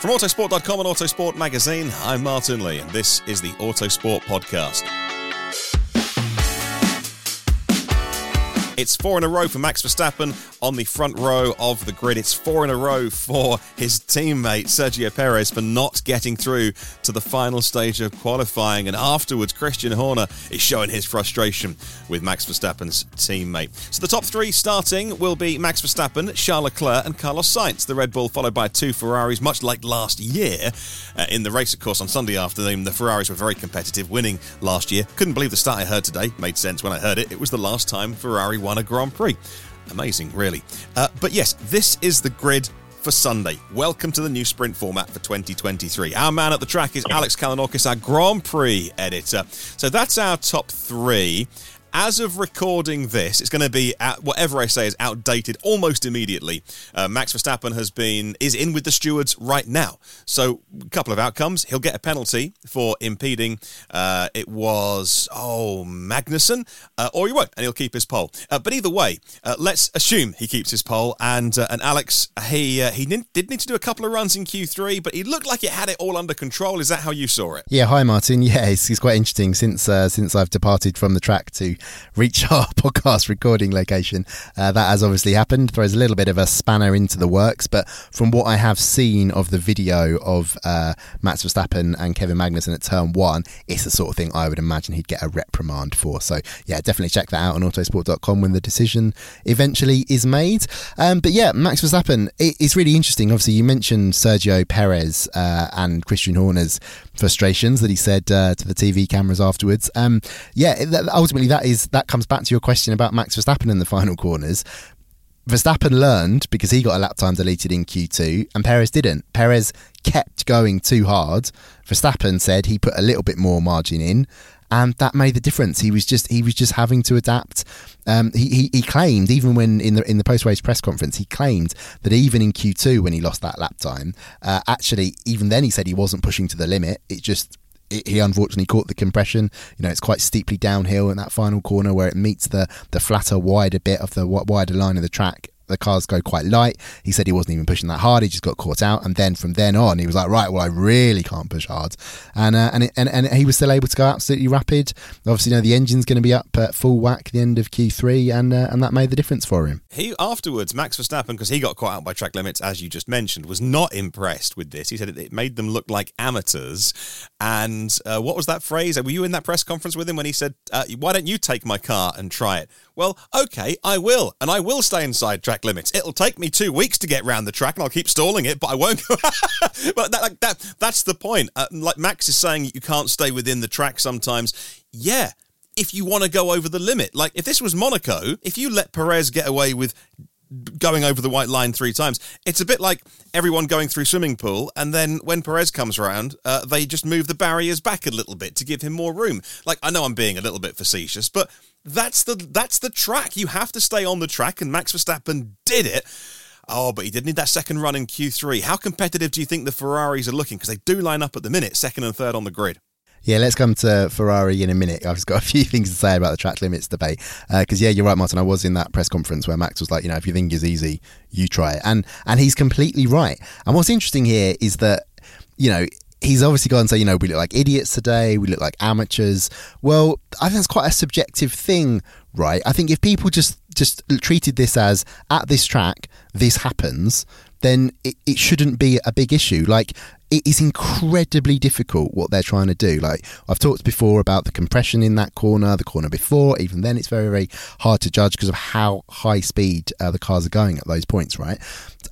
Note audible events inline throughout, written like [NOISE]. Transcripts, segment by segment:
From Autosport.com and Autosport Magazine, I'm Martyn Lee, and this is the Autosport Podcast. It's four in a row for Max Verstappen on the front row of the grid. It's four in a row for his teammate Sergio Perez for not getting through to the final stage of qualifying. And afterwards, Christian Horner is showing his frustration with Max Verstappen's teammate. So the top three starting will be Max Verstappen, Charles Leclerc, and Carlos Sainz. The Red Bull followed by two Ferraris, much like last year uh, in the race, of course, on Sunday afternoon. The Ferraris were very competitive, winning last year. Couldn't believe the start I heard today. Made sense when I heard it. It was the last time Ferrari won a Grand Prix. Amazing, really. Uh, but yes, this is the grid for Sunday. Welcome to the new sprint format for 2023. Our man at the track is Alex Kalinauckas, our Grand Prix editor. So that's our top three as of recording this, it's going to be at, whatever I say is outdated almost immediately. Uh, Max Verstappen has been is in with the stewards right now. So, a couple of outcomes: he'll get a penalty for impeding. Uh, it was oh Magnussen, uh, or he won't, and he'll keep his pole. Uh, but either way, uh, let's assume he keeps his pole. And uh, and Alex, he he did need to do a couple of runs in Q3, but he looked like he had it all under control. Is that how you saw it? Yeah. Hi, Martyn. [LAUGHS] Yeah, it's, it's quite interesting since since I've departed from the track to reach our [LAUGHS] podcast recording location. Uh, that has obviously happened, throws a little bit of a spanner into the works. But from what I have seen of the video of uh, Max Verstappen and Kevin Magnussen at turn one, it's the sort of thing I would imagine he'd get a reprimand for. So, yeah, definitely check that out on autosport.com when the decision eventually is made. Um, but yeah, Max Verstappen, it, it's really interesting. Obviously, you mentioned Sergio Perez uh, and Christian Horner's frustrations that he said uh, to the TV cameras afterwards. Um, yeah, ultimately, that is that comes back to your question about Max Verstappen in the [LAUGHS] final corners. Verstappen learned because he got a lap time deleted in Q2 and Perez didn't. Perez kept going too hard. Verstappen said he put a little bit more margin in and that made the difference. He was just he was just having to adapt. Um, he, he, he claimed even when in the in the post race press conference he claimed that even in Q2 when he lost that lap time, uh, actually even then he said he wasn't pushing to the limit. It just he unfortunately caught the compression. You know, it's quite steeply downhill in that final corner where it meets the the flatter, wider bit of the wider line of the track the cars go quite light. He said he wasn't even pushing that hard. He just got caught out, and then from then on, he was like, right, well, I really can't push hard, and uh, and, it, and and he was still able to go absolutely rapid. Obviously, you know the engine's going to be up at full whack the end of Q3, and uh, and that made the difference for him. He afterwards, Max Verstappen, because he got caught out by track limits, as you just mentioned, was not impressed with this. He said it, it made them look like amateurs. And uh, what was that phrase? Were you in that press conference with him when he said, uh, "Why don't you take my car and try it?" Well, okay, I will, and I will stay inside track limits. It'll take me two weeks to get round the track, and I'll keep stalling it, but I won't. Go. [LAUGHS] but that, like, that, that's the point. Uh, like Max is saying, you can't stay within the track sometimes. Yeah, if you want to go over the limit. Like if this was Monaco, if you let Perez get away with going over the white line three times. It's a bit like everyone going through swimming pool, and then when Perez comes around, uh, they just move the barriers back a little bit to give him more room. Like I know I'm being a little bit facetious, but that's the that's the track. You have to stay on the track, and Max Verstappen did it. Oh, but he did need that second run in Q3. How competitive do you think the Ferraris are looking? Because they do line up at the minute, second and third on the grid. Yeah, let's come to Ferrari in a minute. I've just got a [LAUGHS] few things to say about the track limits debate. Because uh, yeah, you're right, Martyn. I was in that press conference where Max was like, you know, if you think it's easy, you try it, and and he's completely right. And what's interesting here is that you know he's obviously gone and say, you know, we look like idiots today, we look like amateurs. Well, I think that's quite a subjective thing, right? I think if people just just treated this as at this track, this happens, then it, it shouldn't be a big issue. Like it is incredibly difficult what they're trying to do. Like I've talked before about the compression in that corner, the corner before. Even then, it's very, very hard to judge because of how high speed uh, the cars are going at those points, right?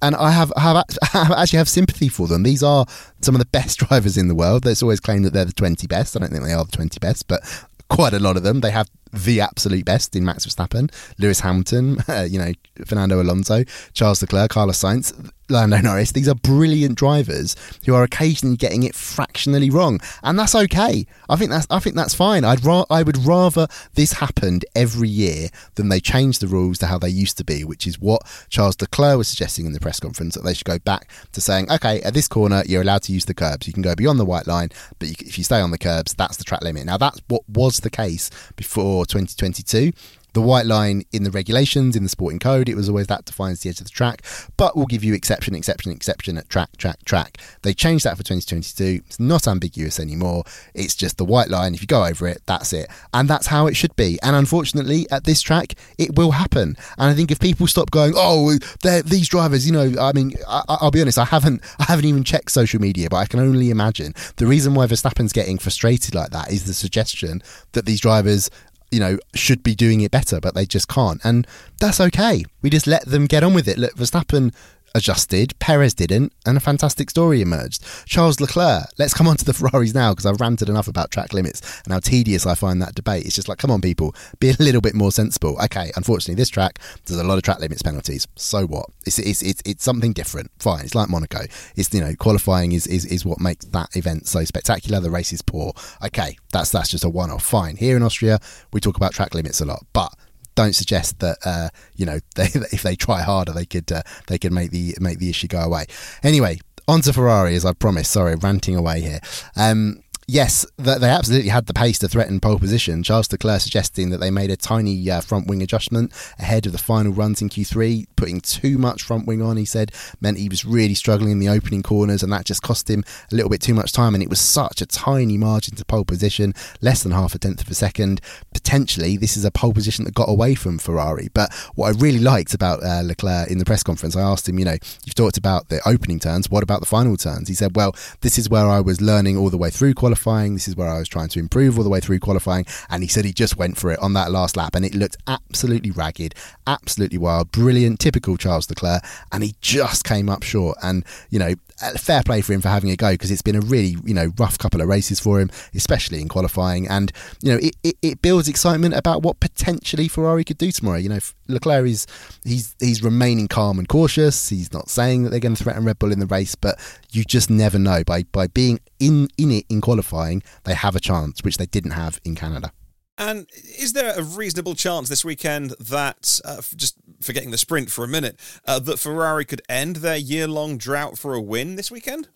And I have, have [LAUGHS] actually have sympathy for them. These are some of the best [LAUGHS] drivers in the world. There's always claimed that they're the 20 best. I don't think they are the 20 best, but quite a lot of them. They have the absolute best in Max Verstappen, Lewis Hamilton, [LAUGHS] uh, you know, Fernando Alonso, Charles Leclerc, Carlos Sainz. Lando Norris. These are brilliant drivers who are occasionally getting it fractionally wrong, and that's okay. I think that's I think that's fine. I'd ra- I would rather this happened every year than they change the rules to how they used to be, which is what Charles Leclerc was suggesting in the press conference that they should go back to saying, okay, at this corner you're allowed to use the curbs. You can go beyond the white line, but you, if you stay on the curbs, that's the track limit. Now that's what was the case before 2022 the white line in the regulations, in the sporting code, it was always that defines the edge of the track, but we'll give you exception, exception, exception at track, track, track. They changed that for 2022. It's not ambiguous anymore. It's just the white line. If you go over it, that's it. And that's how it should be. And unfortunately, at this track, it will happen. And I think if people stop going, oh, these drivers, you know, I mean, I, will be honest, I haven't, I haven't even checked social media, but I can only imagine the reason why Verstappen's getting frustrated like that is the suggestion that these drivers you know, should be doing it better, but they just can't. And that's okay. We just let them get on with it. Look, Verstappen adjusted, Perez didn't, and a fantastic story emerged. Charles Leclerc, let's come on to the Ferraris now because I've ranted enough about track limits and how tedious I find that debate. It's just like, come on, people, be a little bit more sensible. Okay, unfortunately, this track, there's a lot of track limits penalties. So what? It's, it's, it's, it's something different. Fine, it's like Monaco. It's, you know, qualifying is, is, is what makes that event so spectacular. The race is poor. Okay, that's, that's just a one off. Fine. Here in Austria, we talk about track limits a lot, but don't suggest that uh, you know [LAUGHS] they, if they try harder they could uh, they could make the make the issue go away. Anyway, on to Ferrari as I promised. Sorry, ranting away here. Um, yes, they absolutely had the pace to threaten pole position. Charles Leclerc suggesting that they made a tiny uh, front wing adjustment ahead of the final runs in Q3, putting too much front wing on, he said, meant he was really struggling in the opening corners, and that just cost him a little bit too much time. And it was such a tiny margin to pole position, less than half a tenth of a second. Potentially, this is a pole position that got away from Ferrari. But what I really liked about uh, Leclerc in the press conference, I asked him, you know, you've talked about the opening turns, what about the final turns? He said, well, this is where I was learning all the way through qualifying qualifying. This is where I was trying to improve all the way through qualifying. And he said he just went for it on that last lap and it looked absolutely ragged, absolutely wild, brilliant, typical Charles Leclerc. And he just came up short. And, you know, fair play for him for having a go because it's been a really, you know, rough couple of races for him, especially in qualifying. And, you know, it, it, it builds excitement about what potentially Ferrari could do tomorrow. You know, Leclerc is, he's, he's remaining calm and cautious. He's not saying that they're going to threaten Red Bull in the race, but you just never know. By, by being in, in it in qualifying, they have a chance, which they didn't have in Canada. And is there a reasonable chance this weekend that, uh, just forgetting the sprint for a minute, uh, that Ferrari could end their year long drought for a win this weekend?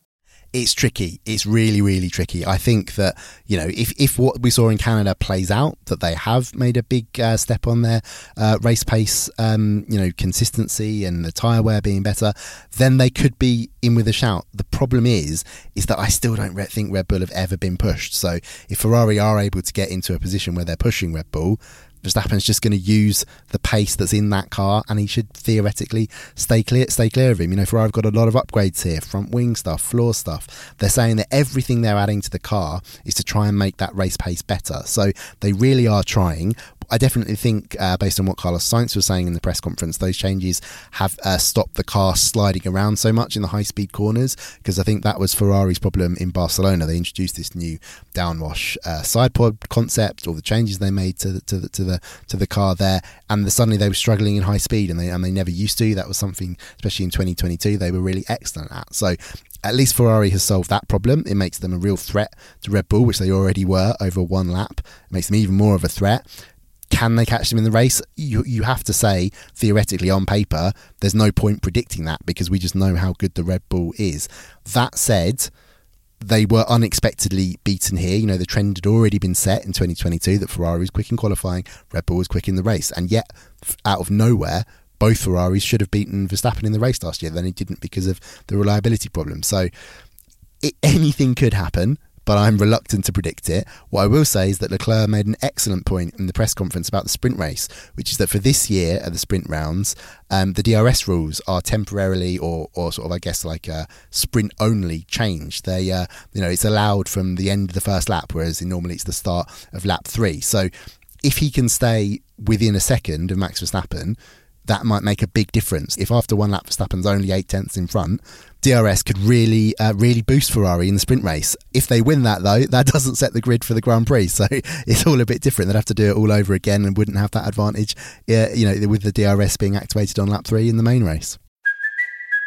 it's tricky. It's really, really tricky. I think that you know if if what we saw in Canada plays out, that they have made a big uh, step on their uh, race pace, um, you know, consistency and the tyre wear being better, then they could be in with a shout. The problem is, is that I still don't think Red Bull have ever been pushed. So if Ferrari are able to get into a position where they're pushing Red Bull, Verstappen's just going to use the pace that's in that car, and he should theoretically stay clear, stay clear of him. You know, Ferrari have got a lot of upgrades here, front wing stuff, floor stuff. They're saying that everything they're adding to the car is to try and make that race pace better. So they really are trying. I definitely think, uh, based on what Carlos Sainz was saying in the press conference, those changes have uh, stopped the car sliding around so much in the high speed corners because I think that was Ferrari's problem in Barcelona. They introduced this new downwash uh, side pod concept, all the changes they made to the, to the to the to the car there, and the, suddenly they were struggling in high speed, and they and they never used to. That was something, especially in 2022, they were really excellent at. So at least Ferrari has solved that problem. It makes them a real threat to Red Bull, which they already were over one lap. It makes them even more of a threat. Can they catch them in the race? You you have to say theoretically on paper, there's no point predicting that because we just know how good the Red Bull is. That said, they were unexpectedly beaten here. You know, the trend had already been set in 2022 that Ferrari was quick in qualifying, Red Bull was quick in the race, and yet out of nowhere, both Ferraris should have beaten Verstappen in the race last year. Then he didn't because of the reliability problem. So it, [LAUGHS] anything could happen but I'm reluctant to predict it. What I will say is that Leclerc made an excellent point in the press conference about the sprint race, which is that for this year at the sprint rounds, um, the DRS rules are temporarily or, or sort of, I guess, like a sprint only changed. They, uh, you know, it's allowed from the end of the first lap, whereas normally it's the start of lap three. So if he can stay within a second of Max Verstappen, that might make a big difference. If after one lap Verstappen's only eight tenths in front, DRS could really, uh, really boost Ferrari in the sprint race. If they win that, though, that [LAUGHS] doesn't set the grid for the Grand Prix, so [LAUGHS] it's all a bit different. They'd have to do it all over again and wouldn't have that advantage, uh, you know, with the DRS being activated on lap three in the main race.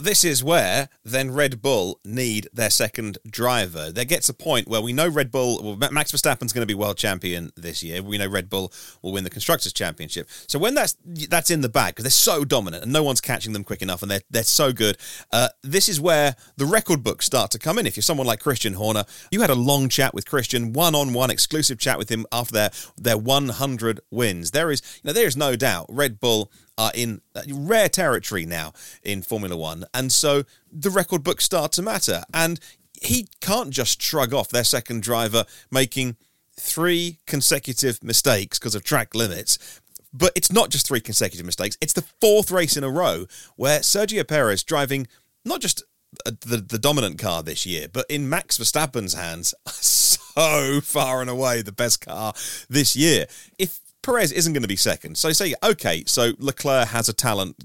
This is where then Red Bull need their second driver. There gets a point where we know Red Bull, well, Max Verstappen's going to be world champion this year. We know Red Bull will win the constructors championship. So when that's that's in the bag because they're so dominant and no one's catching them quick enough and they're they're so good. Uh, this is where the record books start to come in. If you're someone like Christian Horner, you had a long chat with Christian, one on one exclusive chat with him after their their 100 wins. There is you know there is no doubt Red Bull are in uh, rare territory now in Formula One. And so the record books start to matter. And he can't just shrug off their second driver making three consecutive mistakes because of track limits. But it's not just three consecutive mistakes, it's the fourth race in a row where Sergio Perez driving not just uh, the, the dominant car this year, but in Max Verstappen's hands, [LAUGHS] so far and away the best car this year. If Perez isn't going to be second. So say, okay, so Leclerc has a talent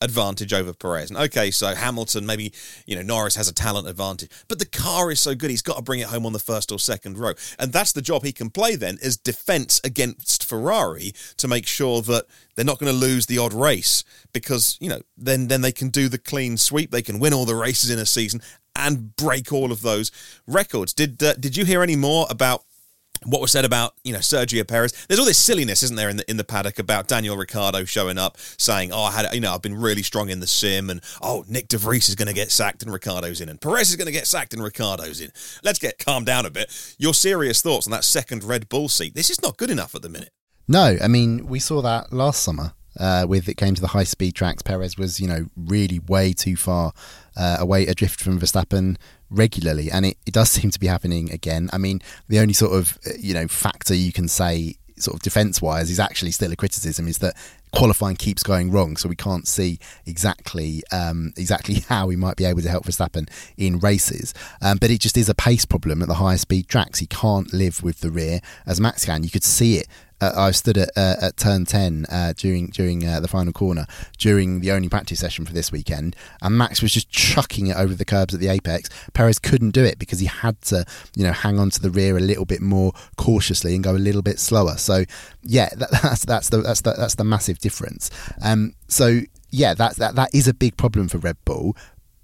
advantage over Perez. And okay, so Hamilton, maybe, you know, Norris has a talent advantage. But the car is so good, he's got to bring it home on the first or second row. And that's the job he can play then, is defense against Ferrari to make sure that they're not going to lose the odd race because, you know, then, then they can do the clean sweep. They can win all the races in a season and break all of those records. Did, uh, did you hear any more about what was said about you know Sergio Perez. There's all this silliness, isn't there, in the in the paddock about Daniel Ricciardo showing up saying, "Oh, I had you know I've been really strong in the sim," and "Oh, Nick de Vries is going to get sacked and Ricciardo's in, and Perez is going to get sacked and Ricciardo's in." Let's get calmed down a bit. Your serious thoughts on that second Red Bull seat? This is not good enough at the minute. No, I mean we saw that last summer. Uh, with it came to the high speed tracks, Perez was you know really way too far uh, away adrift from Verstappen regularly, and it, it does seem to be happening again. I mean, the only sort of uh, you know factor you can say sort of defense wise is actually still a criticism is that qualifying keeps going wrong, so we can't see exactly um, exactly [LAUGHS] how we might be able to help Verstappen in races. Um, but it just is a pace problem at the higher speed tracks. He can't live with the rear as Max can. You could see it uh, I stood at, uh, at turn 10 uh, during during uh, the final corner during the only practice session for this weekend, and Max was just chucking it over the curbs at the apex. Perez couldn't do it because he had to, you know, hang on to the rear a little bit more cautiously and go a little bit slower. So, yeah, that, [LAUGHS] that's that's the that's the that's the massive difference. Um, so yeah, that that that is a big problem for Red Bull,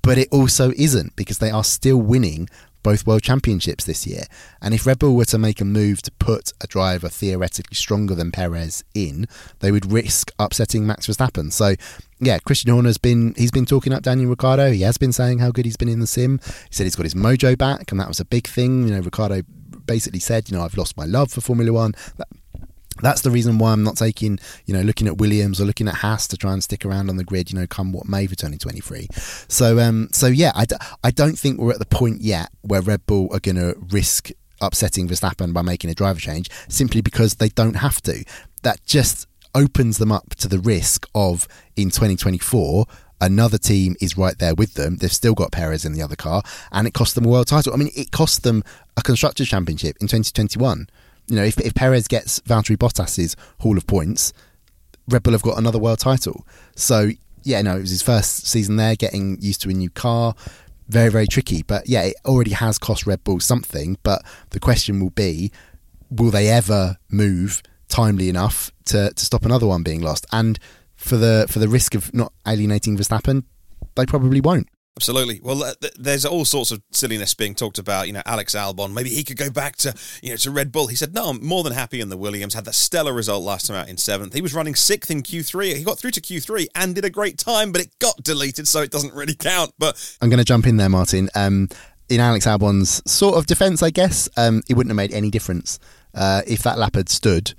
but it also isn't because they are still winning both world championships this year. And if Red Bull were to make a move to put a driver theoretically stronger than Perez in, they would risk upsetting Max Verstappen. So, yeah, Christian Horner's been he's been talking up Daniel Ricciardo. He has been saying how good he's been in the sim. He said he's got his mojo back, and that was a big thing. You know, Ricciardo basically said, you know, I've lost my love for Formula One. That, that's the reason why I'm not taking, you know, looking at Williams or looking at Haas to try and stick around on the grid, you know, come what may for 2023. So, um, so yeah, I d- I don't think we're at the point yet where Red Bull are going to risk upsetting Verstappen by making a driver change simply because they don't have to. That just opens them up to the risk of in 2024 another team is right there with them. They've still got Perez in the other car, and it cost them a world title. I mean, it cost them a constructors championship in 2021 you know, if, if Perez gets Valtteri Bottas's haul of points, Red Bull have got another world title. So yeah, no, it was his first season there, getting used to a new car. Very, very tricky. But yeah, it already has cost Red Bull something. But the question will be, will they ever move timely enough to, to stop another one being lost? And for the for the risk of not alienating Verstappen, they probably won't. Absolutely. Well, uh, there's all sorts of silliness being talked about. You know, Alex Albon, maybe he could go back to you know to Red Bull. He said, "No, I'm more than happy in the Williams." Had that stellar result last time out in seventh. He was running sixth in Q3. He got through to Q3 and did a great time, but it got deleted, so it doesn't really count. But I'm going to jump in there, Martyn. Um, in Alex Albon's sort of defence, I guess, um, it wouldn't have made any difference uh, if that lap had stood.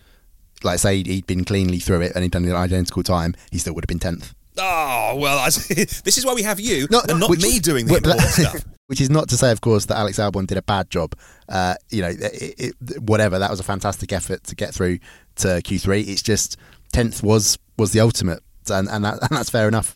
Like say he'd been cleanly through it and he'd done an identical time, he still would have been tenth. Oh well, I, [LAUGHS] this is why we have you no, and not which, me doing the important [LAUGHS] stuff. Which is not to say, of course, that Alex Albon did a bad job. Uh, you know, it, it, whatever. That was a fantastic effort to get through to Q3. It's just tenth was was the ultimate, and and, that, [LAUGHS] and that's fair enough.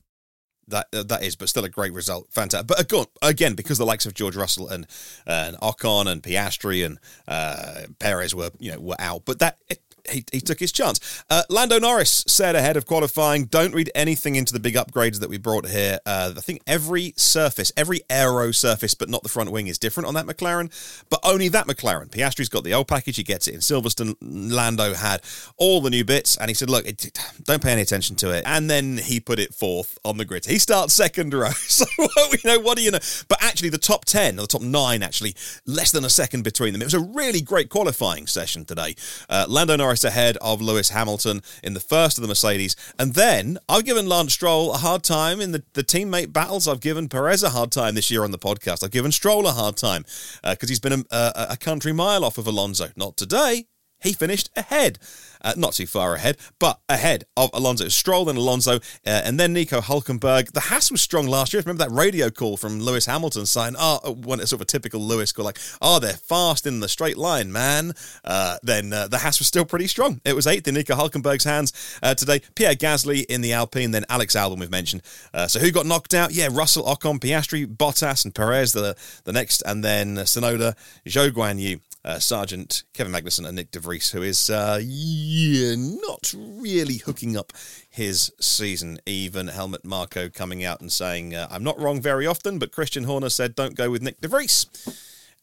That uh, that is, but still a great result. Fantastic. But again, again, because the likes of George Russell and and Ocon and Piastri and uh, Perez were you know were out, but that it, he, he took his chance. Uh, Lando Norris said ahead of qualifying, don't read anything into the big upgrades that we brought here. Uh, I think every surface, every aero surface, but not the front wing, is different on that McLaren, but only that McLaren. Piastri's got the old package, he gets it in Silverstone. Lando had all the new bits, and he said, look, it, don't pay any attention to it. And then he put it fourth on the grid. He starts second row. [LAUGHS] so, you know, what do you know? But actually, the top 10, or the top nine, actually, less than a second between them. It was a really great qualifying session today. Uh, Lando Norris Ahead of Lewis Hamilton in the first of the Mercedes. And then I've given Lance Stroll a hard time in the, the teammate battles. I've given Perez a hard time this year on the podcast. I've given Stroll a hard time because uh, he's been a, a, a country mile off of Alonso. Not today. He finished ahead uh, not too far ahead, but ahead of Alonso. Stroll and Alonso, uh, and then Nico Hulkenberg. The Haas was strong last year. Remember that radio call from Lewis Hamilton saying, "Oh, when it's sort of a typical Lewis call, like, oh, they're fast in the straight line, man." Uh, then uh, the Haas was still pretty strong. It was eighth in Nico Hulkenberg's hands uh, today. Pierre Gasly in the Alpine, then Alex Albon we've mentioned. so who got knocked out? Yeah, Russell, Ocon, Piastri, Bottas, and Perez the the next, and then Tsunoda, Zhou Guanyu uh, Sargeant, Kevin Magnussen, and Nick De Vries, who is uh, yeah, not really hooking up his season. Even Helmut Marko coming out and saying, uh, I'm not wrong very often, but Christian Horner said, don't go with Nick De Vries.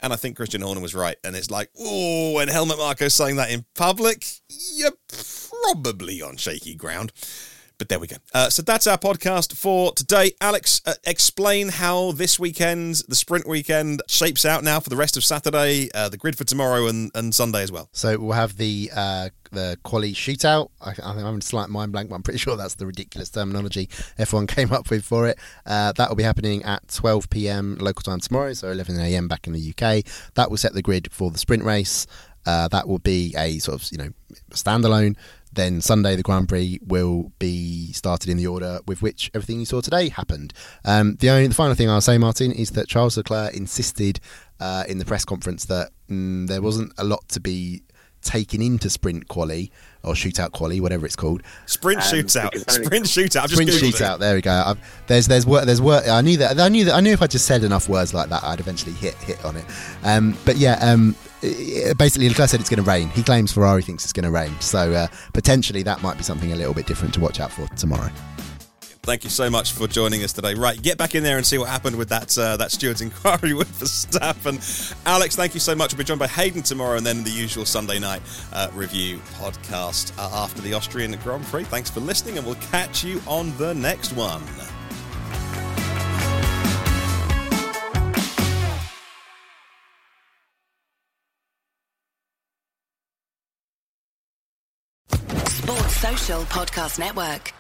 And I think Christian Horner was right. And it's like, oh, and Helmut Marko saying that in public, you're probably on shaky ground. But there we go. Uh, so that's our podcast for today. Alex, uh, explain how this weekend, the sprint weekend, shapes out now for the rest of Saturday, uh, the grid for tomorrow and, and Sunday as well. So we'll have the uh, the quali shootout. I, I I'm a slight mind blank, but I'm pretty sure that's the ridiculous terminology F1 [LAUGHS] came up with for it. Uh, that will be happening at 12 p.m. local time tomorrow, so 11 a.m. back in the UK. That will set the grid for the sprint race. Uh, that will be a sort of you know standalone then Sunday, the Grand Prix will be started in the order with which everything you saw today happened. Um, the only, the final thing I'll say, Martyn, is that Charles Leclerc insisted uh, in the press conference that mm, there wasn't a lot to be taken into sprint quali or shootout quali, whatever it's called. Sprint um, shootout, sprint [LAUGHS] shootout. I've sprint shootout. It. There we go. I've, there's there's work. There's work. I knew that. I knew that. I knew if I just said enough words like that, I'd eventually hit hit on it. Um, but yeah, um, basically Leclerc said it's going to rain. He claims Ferrari thinks it's going to rain. So uh, potentially that might be something a little bit different to watch out for tomorrow. Thank you so much for joining us today. Right, get back in there and see what happened with that uh, that steward's inquiry [LAUGHS] with Verstappen. Alex, thank you so much. We'll be joined by Haydn tomorrow and then the usual Sunday night uh, review podcast uh, after the Austrian Grand Prix. Thanks for listening, and we'll catch you on the next one. Podcast Network.